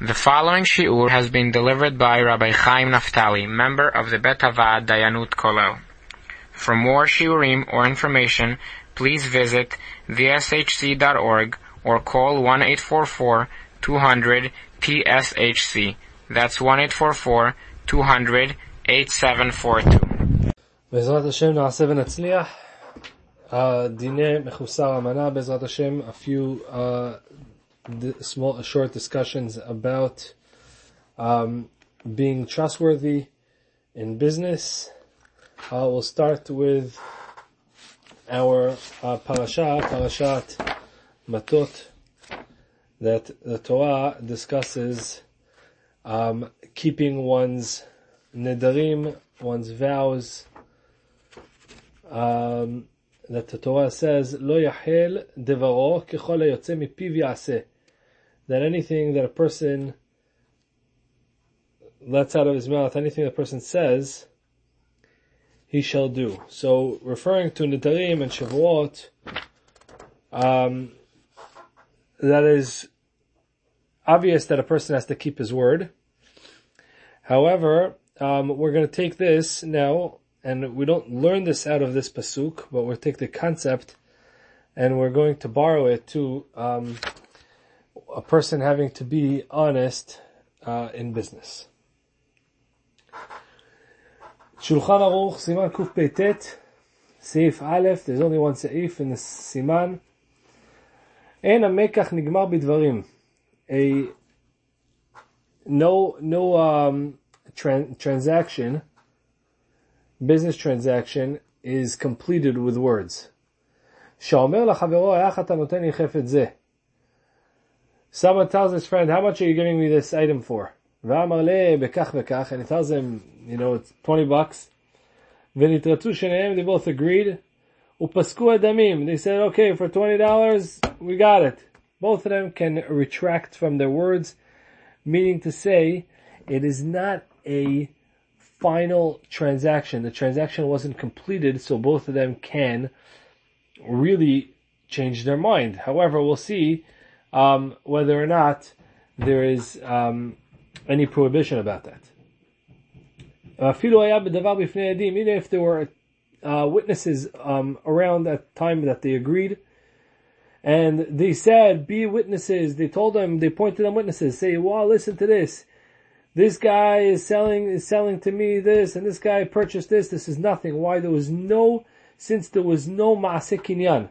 The following shiur has been delivered by Rabbi Chaim Naftali, member of the Bet Avad Dayanut Kollel. For more shiurim or information, please visit theshc.org or call 1-844-200-TSHC. That's 1-844-200-8742. בעזרת השם נעשה ונצליח. Uh, דיני מחוסר אמנה, בעזרת השם, a few uh, d- small, short discussions about um, being trustworthy in business. Uh, we'll start with our uh, parasha, parashat Matot, that the Torah discusses um, keeping one's nedarim, one's vows, um, that the Torah says, Lo yachel devaro kechol hayotze mipiv yaseh. That anything that a person lets out of his mouth, anything the person says, he shall do. So, referring to Nidarim and Shavuot, um, that is obvious that a person has to keep his word. However, um, we're going to take this now and we don't learn this out of this pasuk, but we'll take the concept and we're going to borrow it to um, a person having to be honest uh, in business. Shulchan Aruch, Siman Kuf Peitet, Seif Aleph, there's only one Seif in the Siman. אין המקח נגמר בדברים. A no no um, tran- transaction business transaction is completed with words. שאומר לחברו, איך אתה נותן לי חפץ זה? Someone tells his friend, how much are you giving me this item for? And he tells him, you know, it's 20 bucks. They both agreed. They said, okay, for $20, we got it. Both of them can retract from their words, meaning to say, it is not a final transaction. The transaction wasn't completed, so both of them can really change their mind. However, we'll see um, whether or not there is um, any prohibition about that. Even if there were uh, witnesses um, around that time that they agreed, and they said, "Be witnesses." They told them, they pointed them witnesses. Say, "Well, listen to this." this guy is selling is selling to me this, and this guy purchased this. This is nothing. Why there was no since there was no maaseh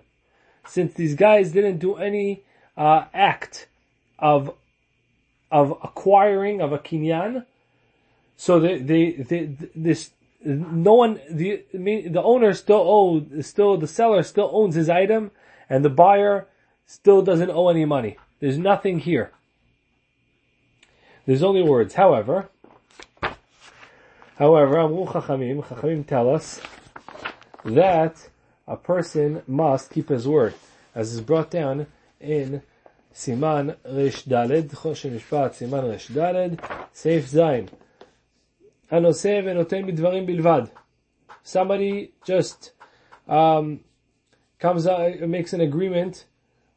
since these guys didn't do any uh, act of of acquiring of a kinyan, so they they, they this no one the the owner still owes still the seller still owns his item, and the buyer still doesn't owe any money. There's nothing here. There's only words. However, however, Amru Chachamim, Chachamim tell us that a person must keep his word, as is brought down in Siman Resh Daled, Choshen Mishpat, Siman Resh Daled, Seif Zayin. הנושא ונותן בדברים בלבד. Somebody just um, comes out, makes an agreement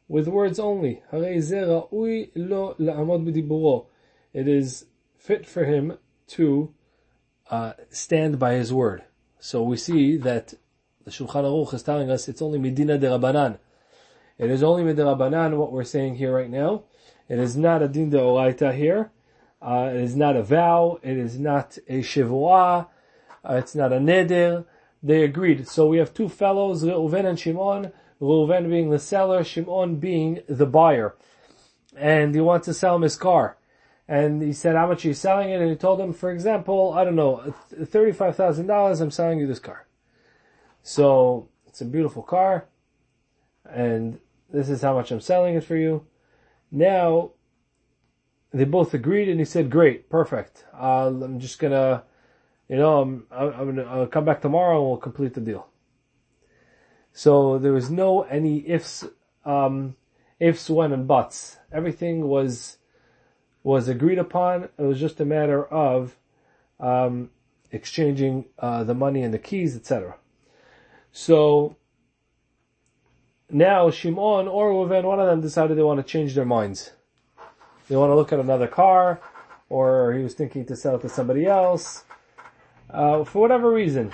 with words only. הרי זה ראוי לו לעמוד בדיבורו it is fit for him to uh, stand by his word. So we see that the Shulchan Aruch is telling us it's only Medina de Rabbanan. It is only Medina Rabbanan what we're saying here right now. It is not a din de oraita here. Uh, it is not a vow. It is not a shivuah. Uh, it's not a neder. They agreed. So we have two fellows, Reuven and Shimon. Reuven being the seller, Shimon being the buyer. And he wants to sell him his car and he said how much he's selling it, and he told him, for example, I don't know, thirty-five thousand dollars. I'm selling you this car. So it's a beautiful car, and this is how much I'm selling it for you. Now they both agreed, and he said, "Great, perfect. Uh, I'm just gonna, you know, I'm, I'm gonna I'll come back tomorrow, and we'll complete the deal." So there was no any ifs, um, ifs, when, and buts. Everything was was agreed upon. It was just a matter of um, exchanging uh, the money and the keys, etc. So now Shimon or Reuven, one of them decided they want to change their minds. They want to look at another car, or he was thinking to sell it to somebody else. Uh, for whatever reason,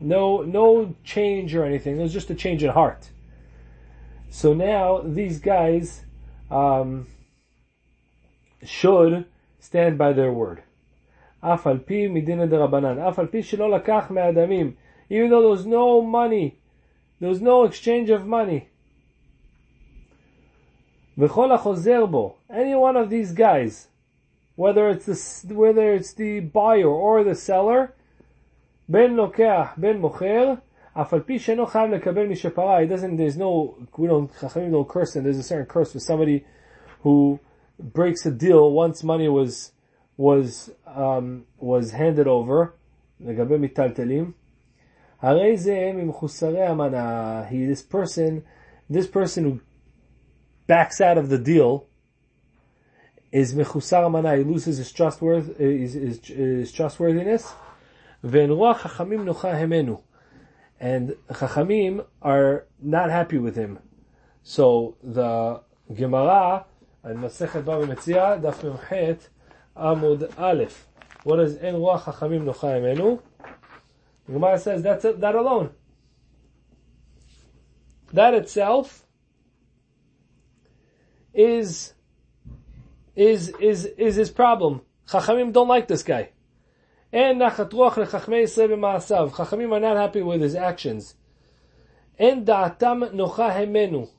no, no change or anything. It was just a change in heart. So now these guys um, should stand by their word. Even though there was no money there was no exchange of money. Any one of these guys, whether it's the whether it's the buyer or the seller, ben lokeh, ben mocher, afal pi sheno chayav lekabel doesn't. There's no. We don't. Chachamim don't curse, and there's a certain curse for somebody who breaks a deal once money was was um, was handed over. He, this person, this person who backs out of the deal is mechusar. He loses his trustworth, his, his, his trustworthiness. And chachamim are not happy with him. So the Gemara and Masechet Bava Metzia Daf Memchet Amud Aleph. What does En Ruach Chachamim Nocha Emenu? The Gemara says that's it, that alone. That itself is is is is his problem. Chachamim don't like this guy. And nachat ruach lechachmei Yisrael b'maasav. Chachamim are not happy with his actions. En da'atam nocha hemenu.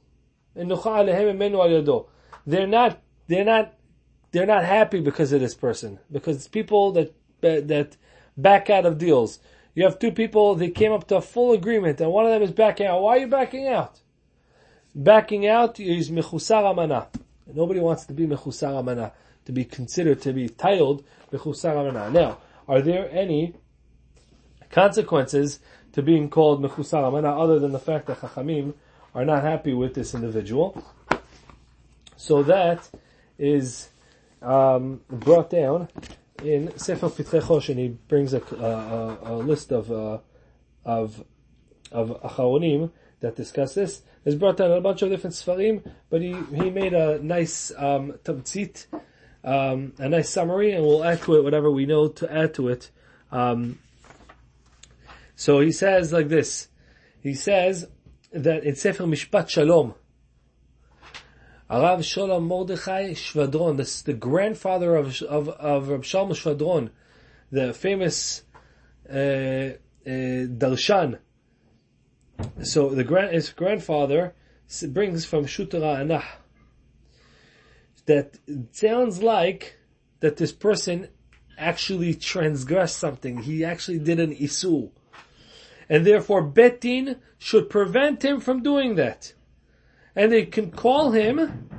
And nocha alehem al yado. They're not, they're not, they're not happy because of this person. Because it's people that, that back out of deals. You have two people, they came up to a full agreement, and one of them is backing out. Why are you backing out? Backing out is mechusar amana. Nobody wants to be mechusar amana, to be considered to be titled mechusar amana. Now, are there any consequences to being called mechusar amana other than the fact that chachamim are not happy with this individual? So that is um, brought down in Sefer Pitchei Choshen, and he brings a, a, a list of uh, of of acharonim that discuss this. It's brought down a bunch of different sfarim, but he, he made a nice um, tamtzit um, a nice summary, and we'll add to it whatever we know to add to it. Um, so he says like this. He says that in Sefer Mishpat Shalom, Arav Shalom Mordechai Shvadron, this is the grandfather of of of Rav Shalom Shvadron, the famous uh, uh, darshan. So the grand his grandfather brings from Shutara Anah that sounds like that this person actually transgressed something. He actually did an isu. And therefore Betin should prevent him from doing that. And they can call him,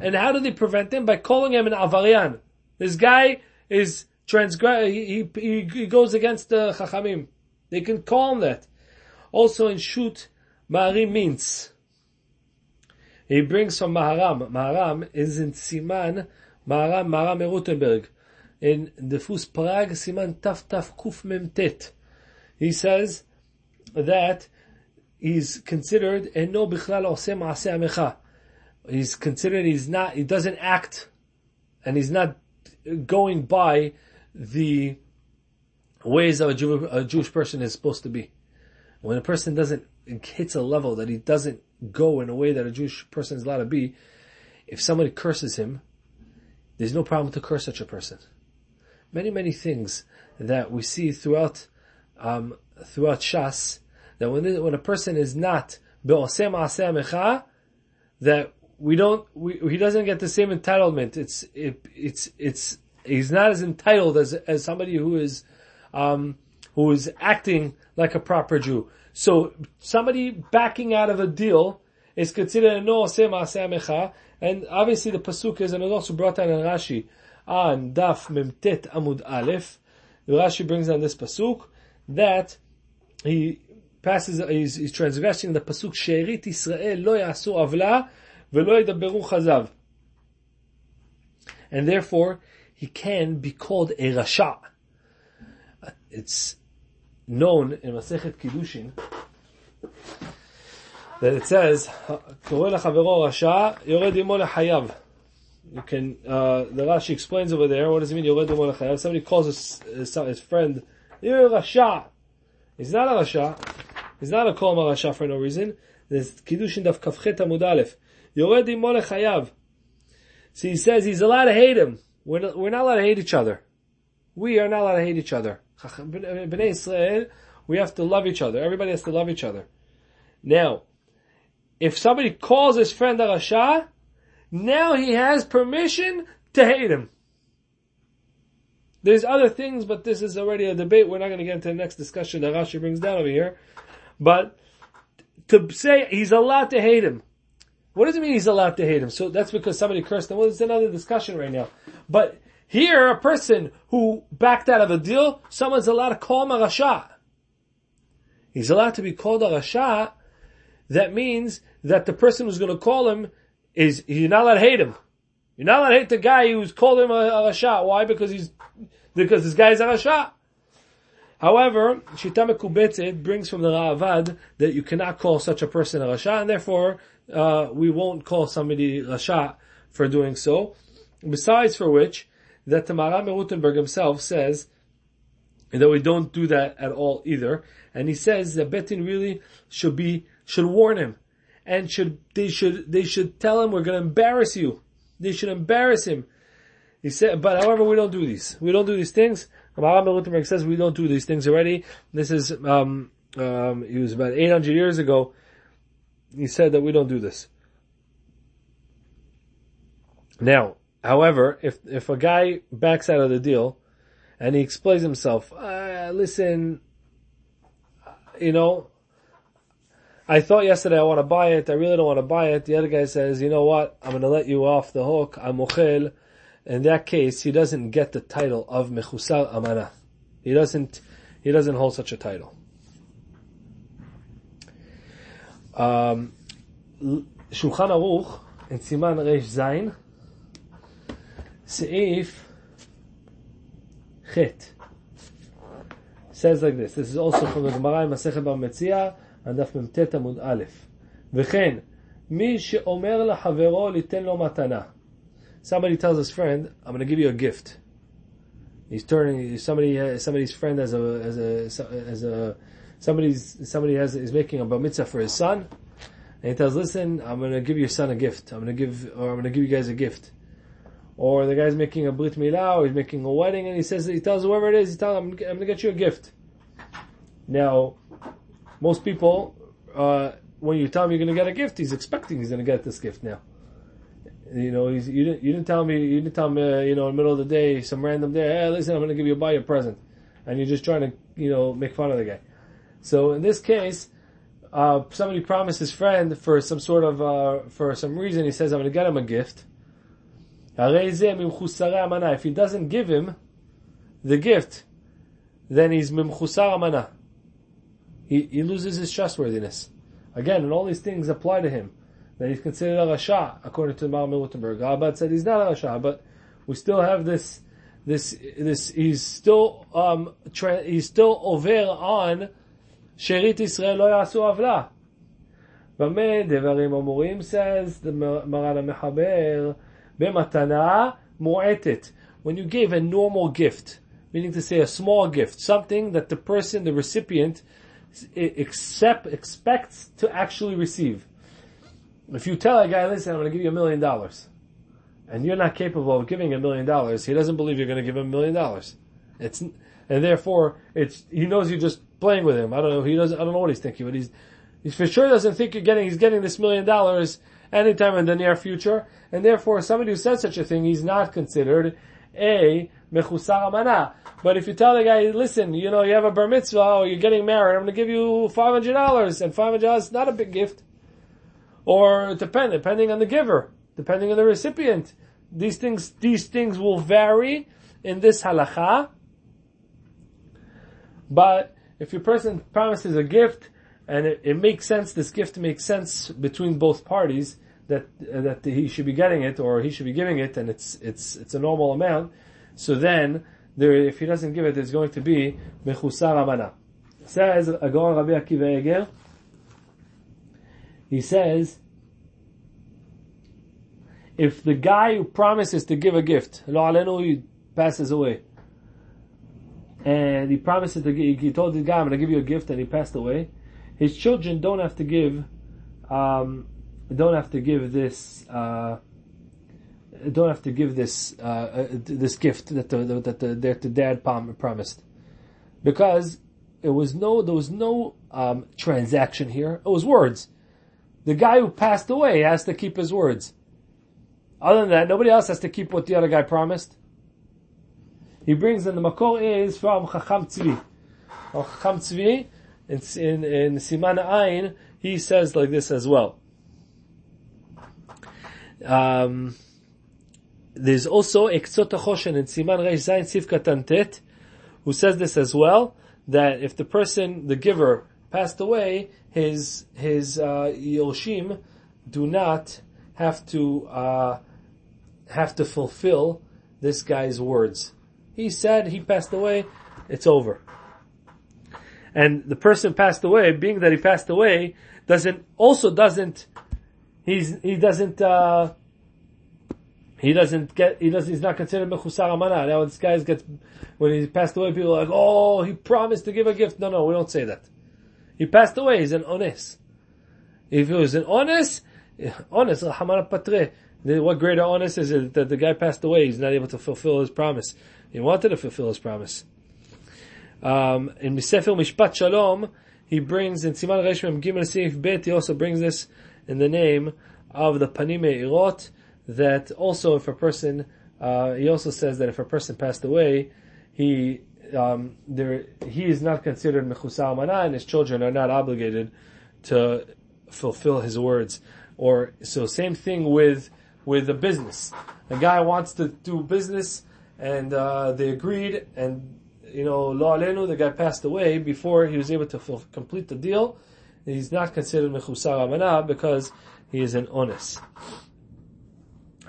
and how do they prevent him? By calling him an avarian. This guy is transgress, he, he, he goes against the chachamim. They can call him that. Also in shoot, Ma'arim means, he brings from Maharam. Maharam is in Siman, Maharam, Maharam Erutenberg. In the Fus Prague, Siman Taf Taf Kuf Mem Memtet. He says that he's considered eno bichlal amecha. He's considered he's not he doesn't act and he's not going by the ways of a, Jew, a Jewish person is supposed to be. When a person doesn't hits a level that he doesn't go in a way that a Jewish person is allowed to be, if somebody curses him, there's no problem to curse such a person. Many, many things that we see throughout, um, throughout Shas, that when, when a person is not that we don't, we, he doesn't get the same entitlement. It's, it, it's, it's, he's not as entitled as, as somebody who is, um, who is acting like a proper Jew. So somebody backing out of a deal is considered a no mecha, and obviously the pasuk is, and it's also brought down in Rashi on Daf Memtet Amud Aleph. Rashi brings down this pasuk that he passes, he's, he's transgressing the pasuk Sherit Israel lo yasu avla velo yedaberu chazav, and therefore he can be called a rasha. It's known in Masechet Kiddushin that it says, קורא לחברו רשע, יורד עמו לחייו. You can, uh, the Rashi explains over there, what does it mean, Yored Molechayav? Somebody calls his, his, his friend, you're a Rasha. He's not a Rasha. He's not a Kol Rasha for no reason. There's Kiddushin Daf Kafchet Amud Aleph. Yored Molechayav. So he says he's allowed to hate him. We're not, we're not allowed to hate each other. We are not allowed to hate each other. Bnei Israel, we have to love each other. Everybody has to love each other. Now, if somebody calls his friend a Rasha, now he has permission to hate him. There's other things, but this is already a debate. We're not going to get into the next discussion that Rashi brings down over here. But to say he's allowed to hate him, what does it mean he's allowed to hate him? So that's because somebody cursed him. Well, it's another discussion right now. But here, a person who backed out of a deal, someone's allowed to call him a rasha. He's allowed to be called a rasha. That means that the person who's going to call him is, you're not allowed to hate him. You're not allowed to hate the guy who's called him a, a rasha. Why? Because he's, because this guy is a rasha. However, Shita Mekubetzet brings from the Ra'avad that you cannot call such a person a Rasha, and therefore, uh, we won't call somebody Rasha for doing so. Besides for which, that the Maharam Rutenberg himself says that we don't do that at all either. And he says that Betin really should be, should warn him. And should, they should, they should tell him we're gonna embarrass you. They should embarrass him. He said, but however we don't do these. We don't do these things. Rutenberg says we don't do these things already. This is, um, um, he was about 800 years ago. He said that we don't do this. Now, However, if if a guy backs out of the deal and he explains himself, uh, listen, you know, I thought yesterday I want to buy it. I really don't want to buy it. The other guy says, you know what? I'm going to let you off the hook. I'm mochel in that case, he doesn't get the title of Mechusar Amana. He doesn't, he doesn't hold such a title. Um, Shulchan Aruch, in Siman Reish Zain, Seif Chet, says like this, this is also from the Gemara in Masechet Bava Metzia, על דף מ"ט עמוד א', וכן, מי שאומר לחברו ליתן לו מתנה, Somebody tells his friend, I'm going to give you a gift. He's turning, somebody, somebody's friend as a, as a, as a, somebody's, somebody has, is making a bar mitzvah for his son. And he tells, listen, I'm going to give your son a gift. I'm going to give, or I'm going to give you guys a gift or the guy's making a brit milah, or he's making a wedding, and he says he tells whoever it is, he tells him, "I'm going to get you a gift." Now, most people, uh, when you tell him you're going to get a gift, he's expecting he's going to get this gift now. You know, you didn't you didn't tell me you didn't tell me uh, you know in the middle of the day some random day. Hey, listen, I'm going to give you a buy a present, and you're just trying to you know make fun of the guy. So in this case, uh, somebody promised his friend for some sort of uh, for some reason he says I'm going to get him a gift if he doesn't give him the gift, then he's mimchusar amana. He, he loses his trustworthiness. Again, and all these things apply to him that he's considered a rasha according to the Maharam Rutenberg. Ra'avad said he's not a rasha, but we still have this this this he's still um tra- he's still over on Sherit Israel lo yasu avla. במה דברים אמורים says the מרן המחבר במתנה מועטת. When you give a normal gift, meaning to say a small gift, something that the person, the recipient, accept, expects to actually receive. If you tell a guy, listen, I'm going to give you a million dollars, and you're not capable of giving a million dollars, he doesn't believe you're going to give him a million dollars. It's, and therefore, it's, he knows you're just playing with him. I don't know, he doesn't, I don't know what he's thinking, but he's, he for sure doesn't think you're getting, he's getting this million dollars anytime in the near future, and therefore somebody who says such a thing, he's not considered a mechusar amana. But if you tell the guy, listen, you know, you have a bar mitzvah, or you're getting married, I'm going to give you $500, and $500 is not a big gift. Or depend, depending on the giver, depending on the recipient. These things, these things will vary in this halacha. But if your person promises a gift, and it, it, makes sense, this gift makes sense between both parties, that, uh, that he should be getting it, or he should be giving it, and it's, it's, it's a normal amount, so then, there, if he doesn't give it, it's going to be mechusar amana. Says Agon Rabbi Akiva Eger, he says, if the guy who promises to give a gift, lo alenu, he passes away, and he promises to give, he told the guy, I'm going to give you a gift, and he passed away, his children don't have to give, um, don't have to give this, uh, don't have to give this, uh, uh this gift that the, that the, that the dad promised. Because it was no, there was no, um, transaction here. It was words. The guy who passed away has to keep his words. Other than that, nobody else has to keep what the other guy promised. He brings in the Makor is from Chacham Tzvi. Chacham Tzvi, in, in, in Siman Ayin, he says like this as well. Um, there's also Ketzot HaChoshen in Siman Reish Zayin Sif who says this as well, that if the person, the giver, passed away, his, his, uh, Yoshim do not have to, uh, have to fulfill this guy's words. He said he passed away, it's over. And the person passed away, being that he passed away, doesn't, also doesn't, he's, he doesn't, uh, he doesn't get, he doesn't, he's not considered mechusar amana. Now this guy gets, when he passed away, people are like, oh, he promised to give a gift. No, no, we don't say that. He passed away, he's an honest. If he was an honest, honest, hamana patre, what greater honest is it that the guy passed away, he's not able to fulfill his promise. He wanted to fulfill his promise. Um, in Sefer Mishpat Shalom, he brings in Siman Resh Gimel Sif Bet, he also brings this in the name of the Panim Me'irot, that also if a person, uh, he also says that if a person passed away, he, um, there, he is not considered Mechusar Mana and his children are not obligated to fulfill his words. Or, so same thing with, with a business. A guy wants to do business and, uh, they agreed and you know, lo alenu, the guy passed away before he was able to full, complete the deal. He's not considered mechusar amana because he is an honest.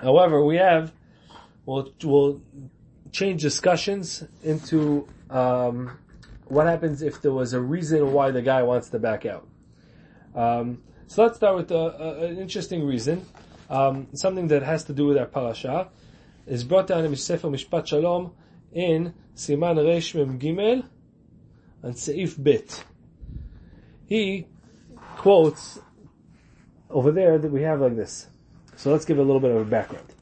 However, we have, we'll, we'll change discussions into um, what happens if there was a reason why the guy wants to back out. Um, so let's start with a, a, an interesting reason, um, something that has to do with our parasha. is brought down in Sefer Mishpat Shalom in Siman Resh Mem Gimel and Seif Bet. He quotes over there that we have like this. So let's give a little bit of a background.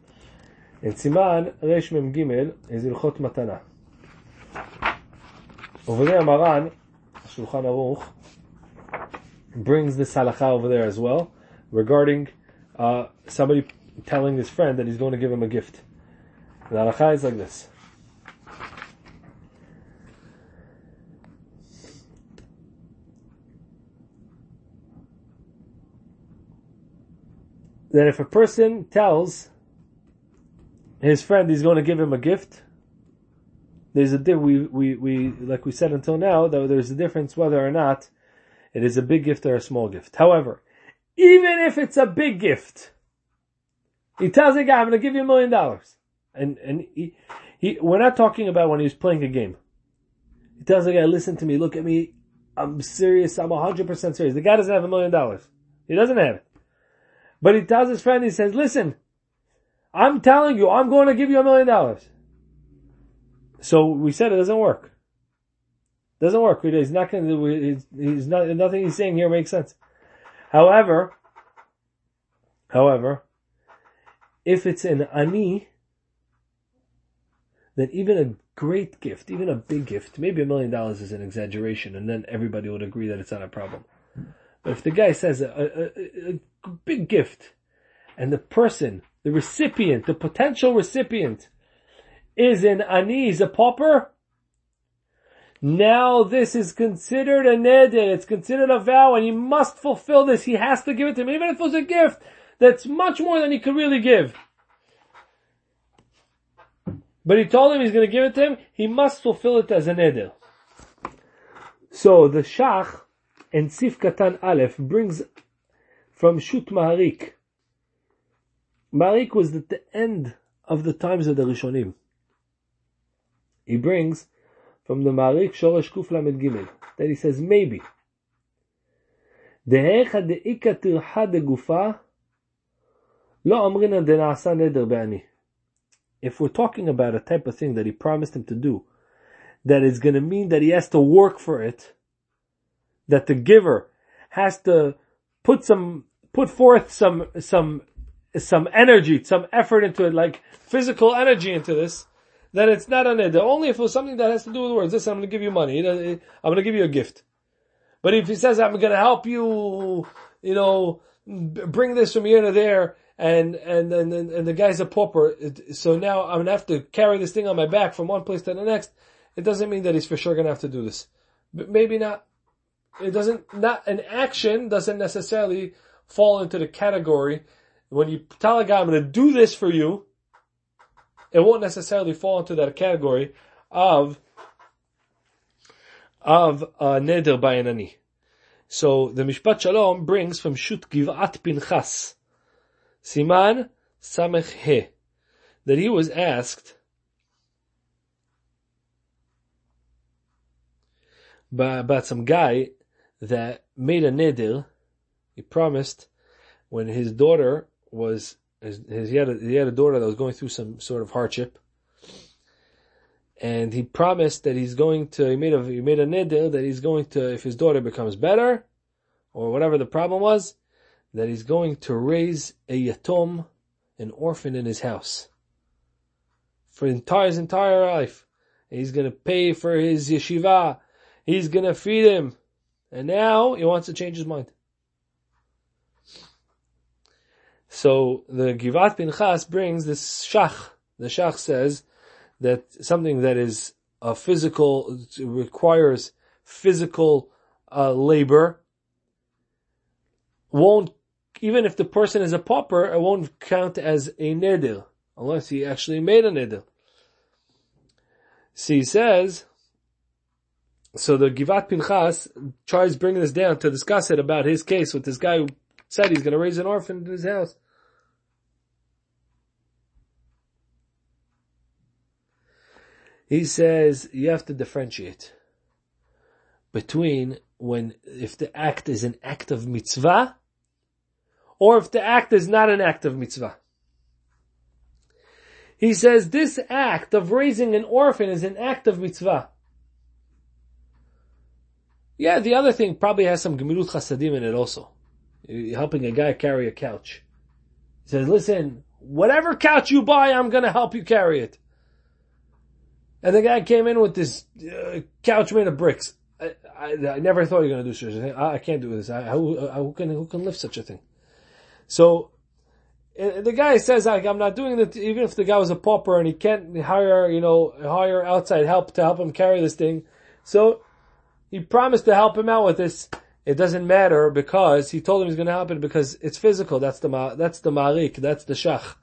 Resh Mem Gimel is Ilchot Matana. Over there, Maran, Shulchan Aruch, brings this halakha over there as well regarding uh, somebody telling his friend that he's going to give him a gift. The halakha is like this. that if a person tells his friend he's going to give him a gift, there's a we we we like we said until now that there's a difference whether or not it is a big gift or a small gift. However, even if it's a big gift, he tells the guy, "I'm going to give you a million dollars," and and he, he we're not talking about when he's playing a game. He tells the guy, "Listen to me, look at me, I'm serious, I'm hundred percent serious." The guy doesn't have a million dollars. He doesn't have it. But he tells his friend, he says, listen, I'm telling you, I'm going to give you a million dollars. So we said it doesn't work. Doesn't work. He's not going to, he's not, nothing he's saying here makes sense. However, however, if it's an ani, then even a great gift, even a big gift, maybe a million dollars is an exaggeration, and then everybody would agree that it's not a problem. But if the guy says a, a, a, big gift. And the person, the recipient, the potential recipient is an ani, a pauper. Now this is considered a neder, it's considered a vow and he must fulfill this. He has to give it to him, even if it was a gift that's much more than he could really give. But he told him he's going to give it to him, he must fulfill it as a neder. So the Shach and Sif Katan Aleph brings from Shut Maharik. Maharik was at the end of the times of the Rishonim. He brings from the Maharik Shoresh Kuf Lamed Gimel that he says maybe. דהיכא דאיכא טרחה דגופה לא אמרינן דנעשה נדר בעני. If we're talking about a type of thing that he promised him to do, that is going to mean that he has to work for it, that the giver has to put some, put forth some, some, some energy, some effort into it, like physical energy into this, then it's not a neder. Only if it was something that has to do with words. Listen, I'm going to give you money. I'm going to give you a gift. But if he says, I'm going to help you, you know, bring this from here to there, and, and, and, and the guy's a pauper, so now I'm going to have to carry this thing on my back from one place to the next, it doesn't mean that he's for sure going to have to do this. But maybe not. It doesn't, not, an action doesn't necessarily fall into the category. When you tell a guy, I'm going to do this for you, it won't necessarily fall into that category of of uh, neder bayanani. So the Mishpat Shalom brings from Shut Givat Pinchas, Siman Samech He, that he was asked by, about some guy that made a neder. He promised when his daughter was his, his, he, had a, he had a daughter that was going through some sort of hardship. And he promised that he's going to, he made a, he made a neder that he's going to, if his daughter becomes better, or whatever the problem was, that he's going to raise a yatom, an orphan in his house. For entire, his entire life. He's gonna pay for his yeshiva. He's gonna feed him. And now he wants to change his mind. So the Givat Pinchas brings this shach. The shach says that something that is a physical, requires physical uh, labor, won't, even if the person is a pauper, it won't count as a neder, unless he actually made a neder. So he says, so the Givat Pinchas tries bringing this down to discuss it about his case with this guy who said he's going to raise an orphan in his house. He says you have to differentiate between when, if the act is an act of mitzvah, or if the act is not an act of mitzvah. He says this act of raising an orphan is an act of mitzvah. Yeah, the other thing probably has some gemilut chasadim in it also. Helping a guy carry a couch. He says, listen, whatever couch you buy, I'm gonna help you carry it. And the guy came in with this uh, couch made of bricks. I, I, I, never thought you were going to do such a thing. I, I can't do this. who, who, can who can lift such a thing? So the guy says, I'm not doing it, even if the guy was a pauper and he can't hire, you know, hire outside help to help him carry this thing. So he promised to help him out with this. It doesn't matter because he told him he's going to help it because it's physical. That's the that's the marik. That's the shach.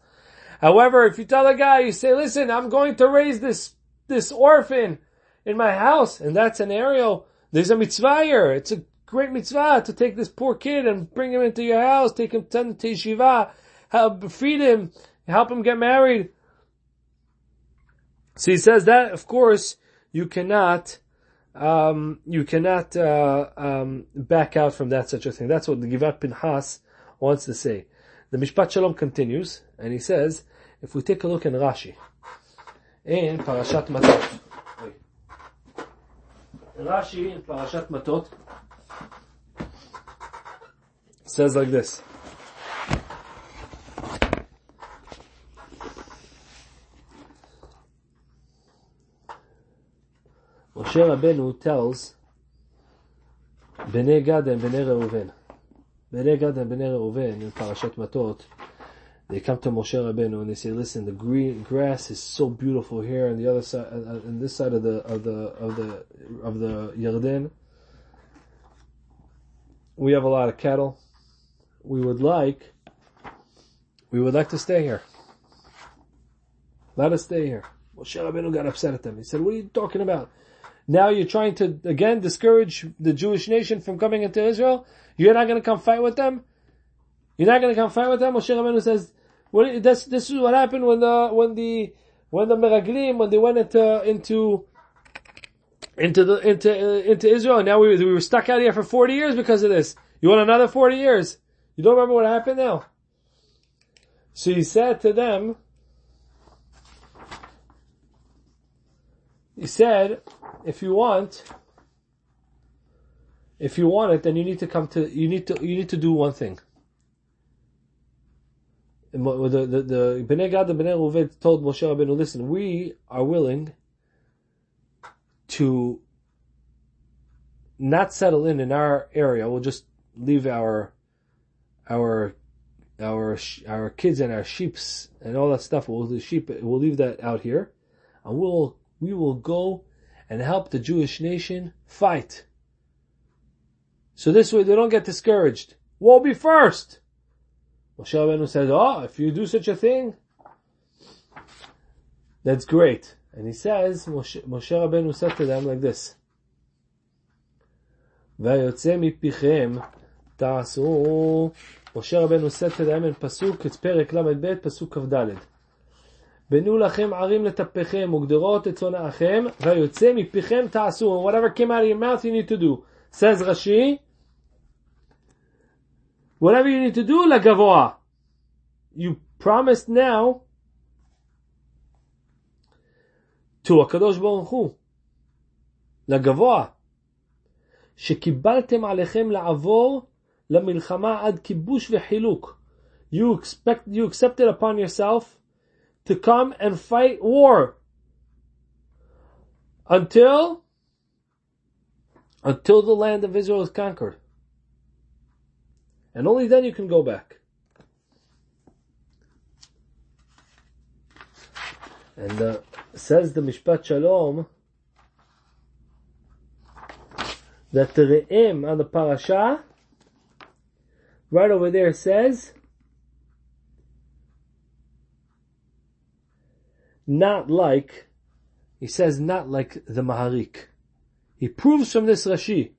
However, if you tell a guy, you say, listen, I'm going to raise this this orphan in my house, and that scenario, there's a mitzvah here. It's a great mitzvah to take this poor kid and bring him into your house, take him to yeshiva, help feed him, help him get married. So he says that, of course, you cannot, um, you cannot uh, um, back out from that such a thing. That's what the Givat Pinchas wants to say. The Mishpat Shalom continues, and he says, if we take a look in Rashi, in Parashat Matot. Rashi in Parashat Matot says like this. Moshe Rabbeinu tells Bnei Gad and Bnei Reuven. Bnei Gad and Bnei Reuven in Parashat Matot they come to Moshe Rabbeinu and they say, "Listen, the green grass is so beautiful here on the other side, uh, uh on this side of the of the of the of the Yarden. We have a lot of cattle. We would like, we would like to stay here. Let us stay here." Moshe Rabbeinu got upset at them. He said, "What are you talking about? Now you're trying to again discourage the Jewish nation from coming into Israel. You're not going to come fight with them." You're not going to come fight with them. Moshe Rabbeinu says, what, this, is what happened when the, when the, when the Meraglim, when they went into, into, into the, into, uh, into Israel, now we, we were stuck out here for 40 years because of this. You want another 40 years? You don't remember what happened now? So he said to them, he said, if you want, if you want it, then you need to come to, you need to, you need to do one thing. The, the, the, Bnei Gad and Bnei Reuven told Moshe Rabbeinu, listen, we are willing to not settle in in our area. We'll just leave our, our, our, our kids and our sheeps and all that stuff. We'll, the sheep, we'll leave that out here and we'll, we will go and help the Jewish nation fight. So this way they don't get discouraged. We'll be first. Moshe Rabbeinu said, oh, if you do such a thing, that's great. And he says, Moshe, Moshe Rabbeinu said to them like this, ויוצא מפיכם תעשו, משה רבנו said to them in פסוק, it's פרק ל"ב, פסוק כ"ד. בנו לכם ערים לטפכם וגדרות את צונאכם, ויוצא מפיכם תעשו, whatever came out of your mouth you need to do. says Rashi, whatever you need to do לגבוה. You promised now to הקדוש ברוך הוא, לגבוה, שקיבלתם עליכם לעבור למלחמה עד כיבוש וחילוק. You expect, you accepted upon yourself to come and fight war until until the land of Israel is conquered. And only then you can go back. And uh, says the Mishpat Shalom that the Re'im on the parasha right over there says not like he says not like the Maharik. He proves from this Rashi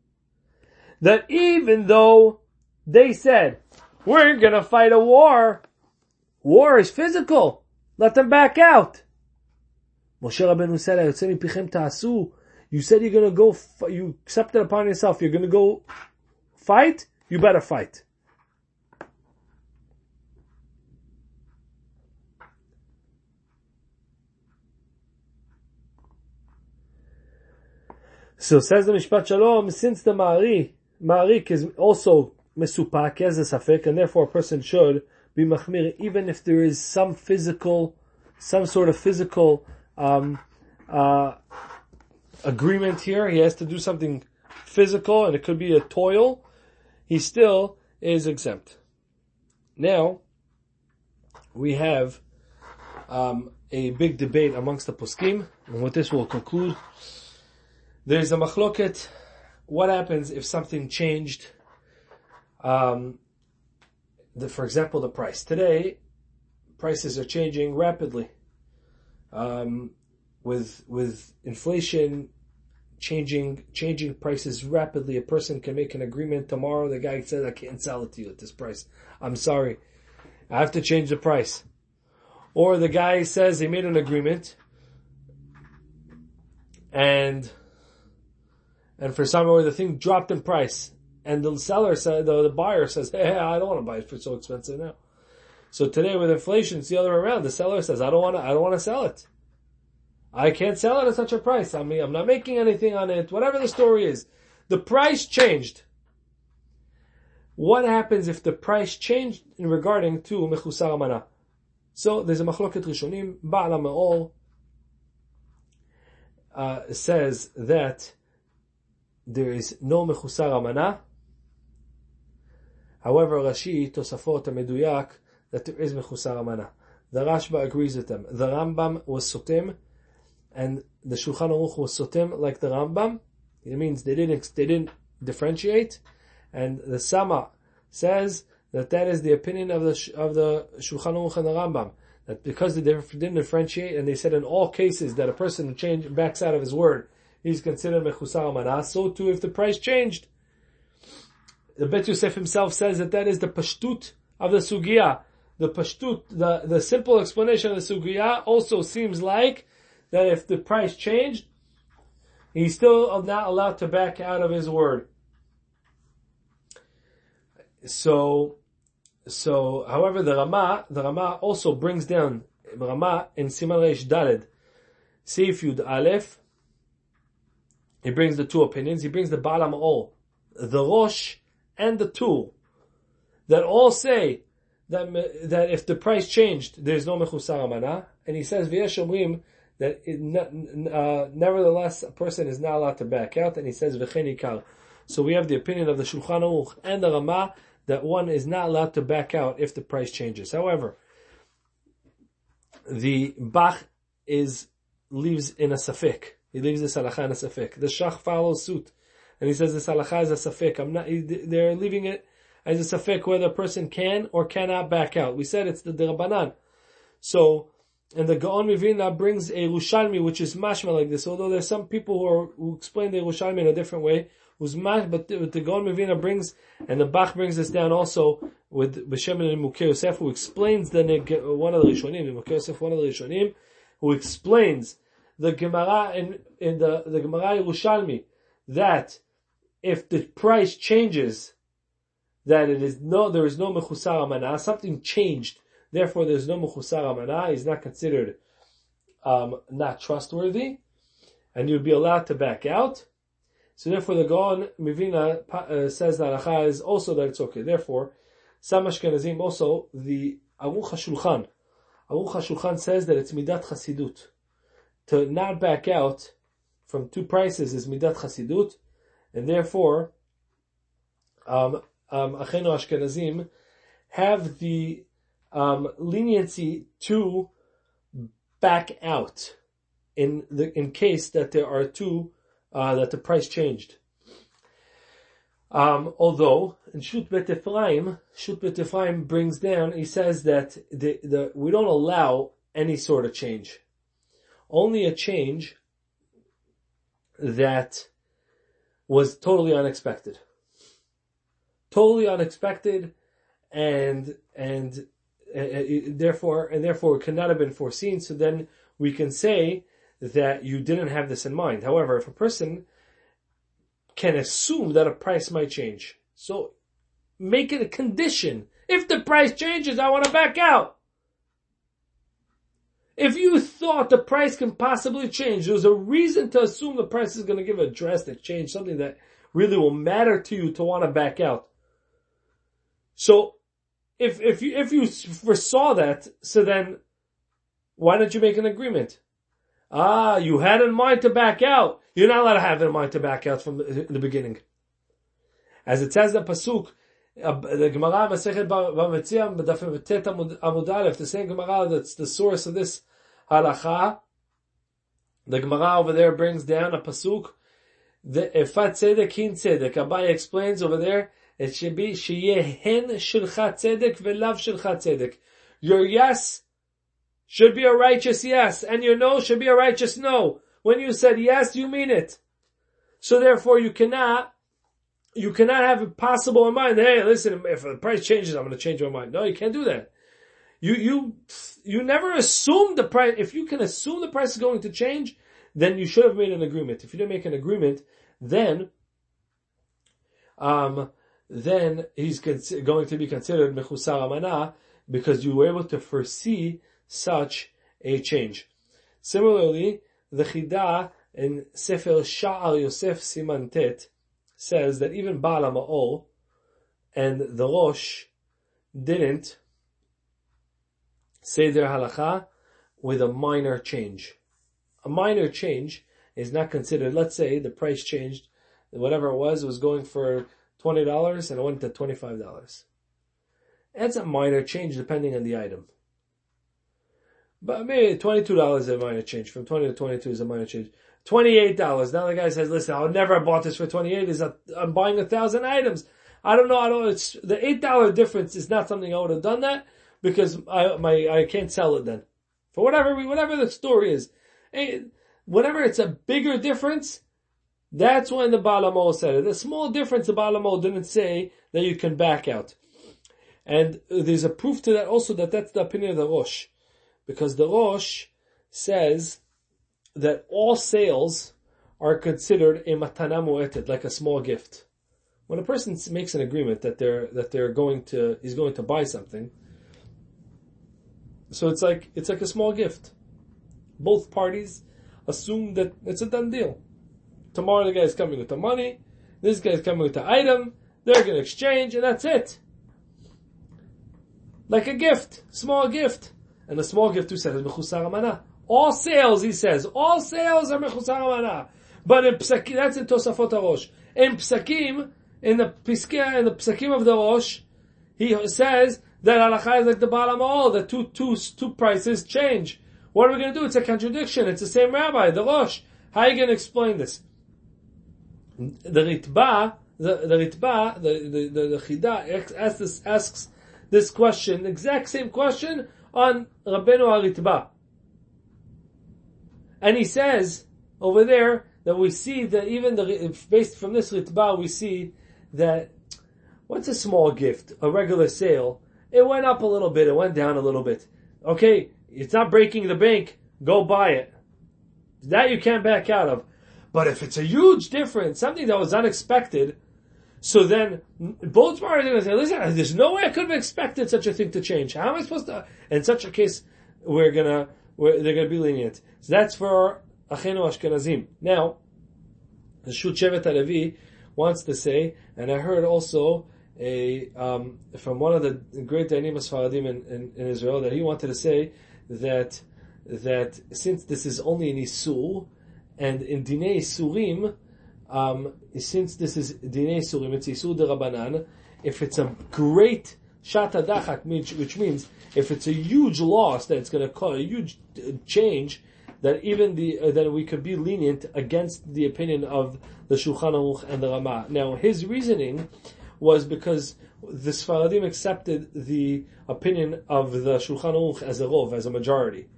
that even though they said we're gonna fight a war, war is physical. Let them back out. Moshe Rabbeinu said. You said you're gonna go. You accepted upon yourself. You're gonna go fight. You better fight. So says the Mishpat Shalom, since the Ma'ari, Ma'arik is also mesupak has a safek, and therefore a person should be machmir, even if there is some physical, some sort of physical um, uh, agreement here. He has to do something physical, and it could be a toil. He still is exempt. Now, we have um, a big debate amongst the poskim, and with this we'll conclude. There's a machloket. What happens if something changed? Um, the, for example, the price. Today, prices are changing rapidly. Um, with with inflation changing changing prices rapidly, a person can make an agreement tomorrow. The guy says, "I can't sell it to you at this price. I'm sorry, I have to change the price." Or the guy says he made an agreement, and and for some reason the thing dropped in price, and the seller said, the, the buyer says, "Hey, I don't want to buy it for so expensive now." So today with inflation, it's the other way around. The seller says, "I don't want to. I don't want to sell it. I can't sell it at such a price. I mean, I'm not making anything on it. Whatever the story is, the price changed." What happens if the price changed in regarding to mechusar amana? So there's a machloket rishonim. Ba'al HaMaor uh, says that there is no mechusar amana. However, Rashi, Tosafot, Meduyak, that there is mechusar amana. The Rashba agrees with them. The Rambam was sotem, and the Shulchan Aruch was sotem like the Rambam. It means they didn't they didn't differentiate, and the Sama says that that is the opinion of the of the Shulchan Aruch and the Rambam. That because they didn't differentiate, and they said in all cases that a person change backs out of his word, he's considered mechusar amana. So too, if the price changed, the Bet Yosef himself says that that is the pashtut of the sugya. The pashtut, the, the simple explanation of the sugya also seems like that if the price changed, he's still not allowed to back out of his word. So, so, however, the Rama, the Rama also brings down, Rama in Siman Reish Daled, Seif Yud Aleph, he brings the two opinions, he brings the Ba'al HaMaor, the Rosh, and the Tur, that all say that, that if the price changed, there's no Mechusar Amana, and he says, v'yeshomrim, that it, uh, nevertheless, a person is not allowed to back out, and he says. So we have the opinion of the Shulchan Aruch and the Rama, that one is not allowed to back out if the price changes. However, the Bach is, leaves in a safik. He leaves this halacha in a safik. The Shach follows suit. And he says this halacha is a safik. I'm not, they're leaving it as a safik whether a person can or cannot back out. We said it's the Dirabanan. So, and the Gaon MiVilna brings a Rushalmi, which is mashma like this, although there's some people who, are, who explain the Rushalmi in a different way, who's mash, but the, the Gaon MiVilna brings, and the Bach brings this down also with B'Shem Nimukei Yosef, who explains the, one of the Rishonim, Mukhe Yosef, one of the Rishonim, who explains the Gemara in, in the, the Gemara Yerushalmi, that if the price changes, that it is no, there is no mechusar amana, something changed, therefore there's no mechusar amana, he's not considered, um, not trustworthy, and you'd be allowed to back out. So therefore the Gaon MiVilna uh, says that Acha is also that it's okay. Therefore, Sam Ashkenazim also, the Aruch HaShulchan, Aruch HaShulchan says that it's Midat Chasidut. To not back out from two prices is Midat Chasidut, and therefore, um, um, Achenu Ashkenazim have the um, leniency to back out in the in case that there are two uh, that the price changed. Um, although in Shut Bet Ephraim, Shut Bet Ephraim brings down, he says that the, the, we don't allow any sort of change. Only a change that was totally unexpected. Totally unexpected and, and, and therefore, and therefore it could not have been foreseen. So then we can say that you didn't have this in mind. However, if a person can assume that a price might change, so make it a condition. If the price changes, I want to back out. If you thought the price can possibly change, there's a reason to assume the price is going to give a drastic change, something that really will matter to you to want to back out. So, if, if you, if you foresaw that, so then, why don't you make an agreement? Ah, you had in mind to back out. You're not allowed to have in mind to back out from the, the beginning. As it says in the Pasuk, the Gemara Masechet Bava Metzia, B'dafim Tet Amud Aleph, the same Gemara that's the source of this halacha, the Gemara over there brings down a Pasuk, the Efat Tzedek Hin Tzedek. Abai explains over there, it should be Sheyehen Shilcha Tzedek Velav Shilcha Tzedek. Your yes should be a righteous yes, and your no should be a righteous no. When you said yes, you mean it. So therefore you cannot, you cannot have it possible in mind, hey, listen, if the price changes, I'm going to change my mind. No, you can't do that. You, you, you never assume the price, if you can assume the price is going to change, then you should have made an agreement. If you didn't make an agreement, then, um, then he's going to be considered mechusar amana because you were able to foresee such a change. Similarly, the Chida in Sefer Sha'ar Yosef Simantet says that even Baal HaMaor and the Rosh didn't say their halacha with a minor change. A minor change is not considered, let's say the price changed, whatever it was, was going for $20 and it went to $25. That's a minor change depending on the item. But maybe twenty-two dollars is a minor change. From twenty to twenty-two is a minor change. Twenty-eight dollars. Now the guy says, "Listen, I would never have bought this for twenty-eight. Is I'm buying a thousand items. I don't know. I don't. It's the eight dollar difference is not something I would have done that because I my I can't sell it then for whatever whatever the story is. Eh, whenever it's a bigger difference, that's when the Baal HaMaor said it. The small difference, the Baal HaMaor didn't say that you can back out. And there's a proof to that also that that's the opinion of the Rosh. Because the Rosh says that all sales are considered a matana mu'eted, like a small gift. when a person makes an agreement that they're that they're going to he's going to buy something, so it's like it's like a small gift. Both parties assume that it's a done deal. Tomorrow the guy is coming with the money, this guy is coming with the item, they're going to exchange, and that's it. Like a gift, small gift. And a small gift, who says, is. All sales, he says, all sales are mechusar amana. But in psakim, that's in Tosafot HaRosh. In psakim, in the piskei, in the psakim of the Rosh, he says that halacha is like the Baal HaMaor, that two, two, two prices change. What are we going to do? It's a contradiction. It's the same rabbi, the Rosh. How are you going to explain this? The Ritba, the, the Ritba, the, the, the, the Chida asks this, asks this question, exact same question on Rabbeinu HaRitba. And he says over there that we see that even the, based from this Ritba, we see that what's a small gift? A regular sale. It went up a little bit, it went down a little bit. Okay, it's not breaking the bank, go buy it. That you can't back out of. But if it's a huge difference, something that was unexpected, so then both parties are going to say, listen, there's no way I could have expected such a thing to change. How am I supposed to? In such a case, we're gonna, they're gonna be lenient. So that's for Achenu Ashkenazim. Now, the Shut Shevet HaLevi wants to say, and I heard also a um, from one of the great Dayanim Sfaradim in, in, in, Israel that he wanted to say that that since this is only in Isur, and in Dinei Isurim, um, since this is Dinei Surim, it's Isur de Rabbanan, if it's a great Shata Dachak, which means if it's a huge loss that it's going to cause a huge uh, change, that even the uh, that we could be lenient against the opinion of the Shulchan Aruch and the Rama. Now his reasoning was because the Sfaradim accepted the opinion of the Shulchan Aruch as a rov, as a majority,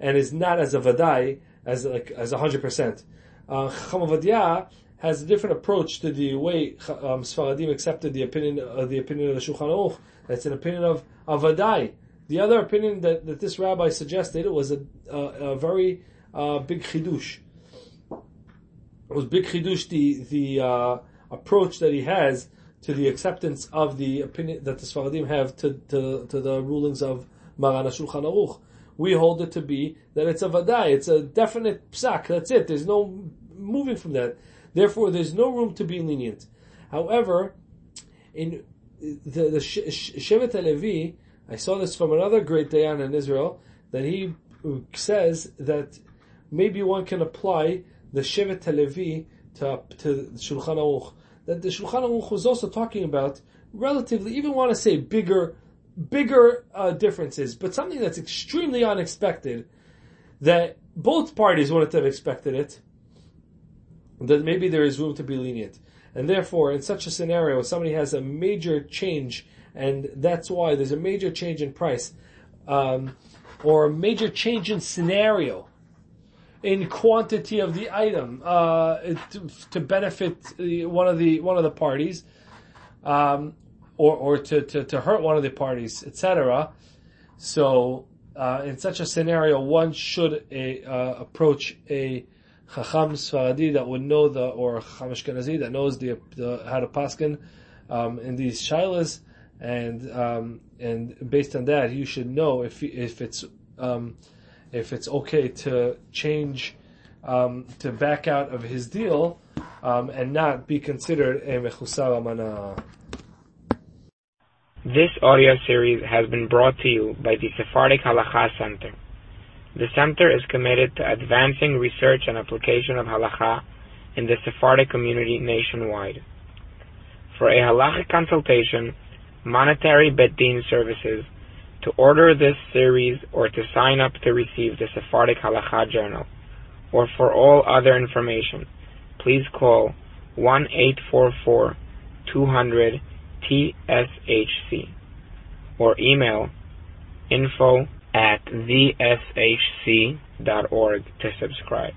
and is not as a vadai as like as a hundred percent. Uh, Chacham Ovadia has a different approach to the way um, Sfaradim accepted the opinion uh, the opinion of the Shulchan Aruch. That's an opinion of Avadai. The other opinion that, that this rabbi suggested it was a, a, a very uh, big chidush. It was big chidush the the uh, approach that he has to the acceptance of the opinion that the Sfaradim have to, to, to the rulings of Maran Shulchan Aruch. We hold it to be that it's a vadai, it's a definite psak. That's it. There's no moving from that. Therefore, there's no room to be lenient. However, in the, the Shevet Levi, I saw this from another great Dayan in Israel, that he says that maybe one can apply the Shevet Levi to, to Shulchan Aruch. That the Shulchan Aruch was also talking about relatively, even want to say bigger bigger uh, differences, but something that's extremely unexpected that both parties wouldn't have expected it, that maybe there is room to be lenient. And therefore, in such a scenario, somebody has a major change, and that's why there's a major change in price, um, or a major change in scenario, in quantity of the item, uh, to, to, benefit one of the one of the parties, um, or, or to, to, to hurt one of the parties, etc. So, uh, in such a scenario, one should a, uh, approach a Chacham Sfaradi that would know the, or Chacham Ashkenazi that knows the, the how to paskin um, in these shilas, and um, and based on that, you should know if if it's um, if it's okay to change um, to back out of his deal um, and not be considered a mechusar amana. This audio series has been brought to you by the Sephardic Halacha Center. The center is committed to advancing research and application of halacha in the Sephardic community nationwide. For a halachic consultation, monetary bet din services, to order this series or to sign up to receive the Sephardic Halacha Journal, or for all other information, please call 1 844 200 TSHC or email info at theshc.org to subscribe.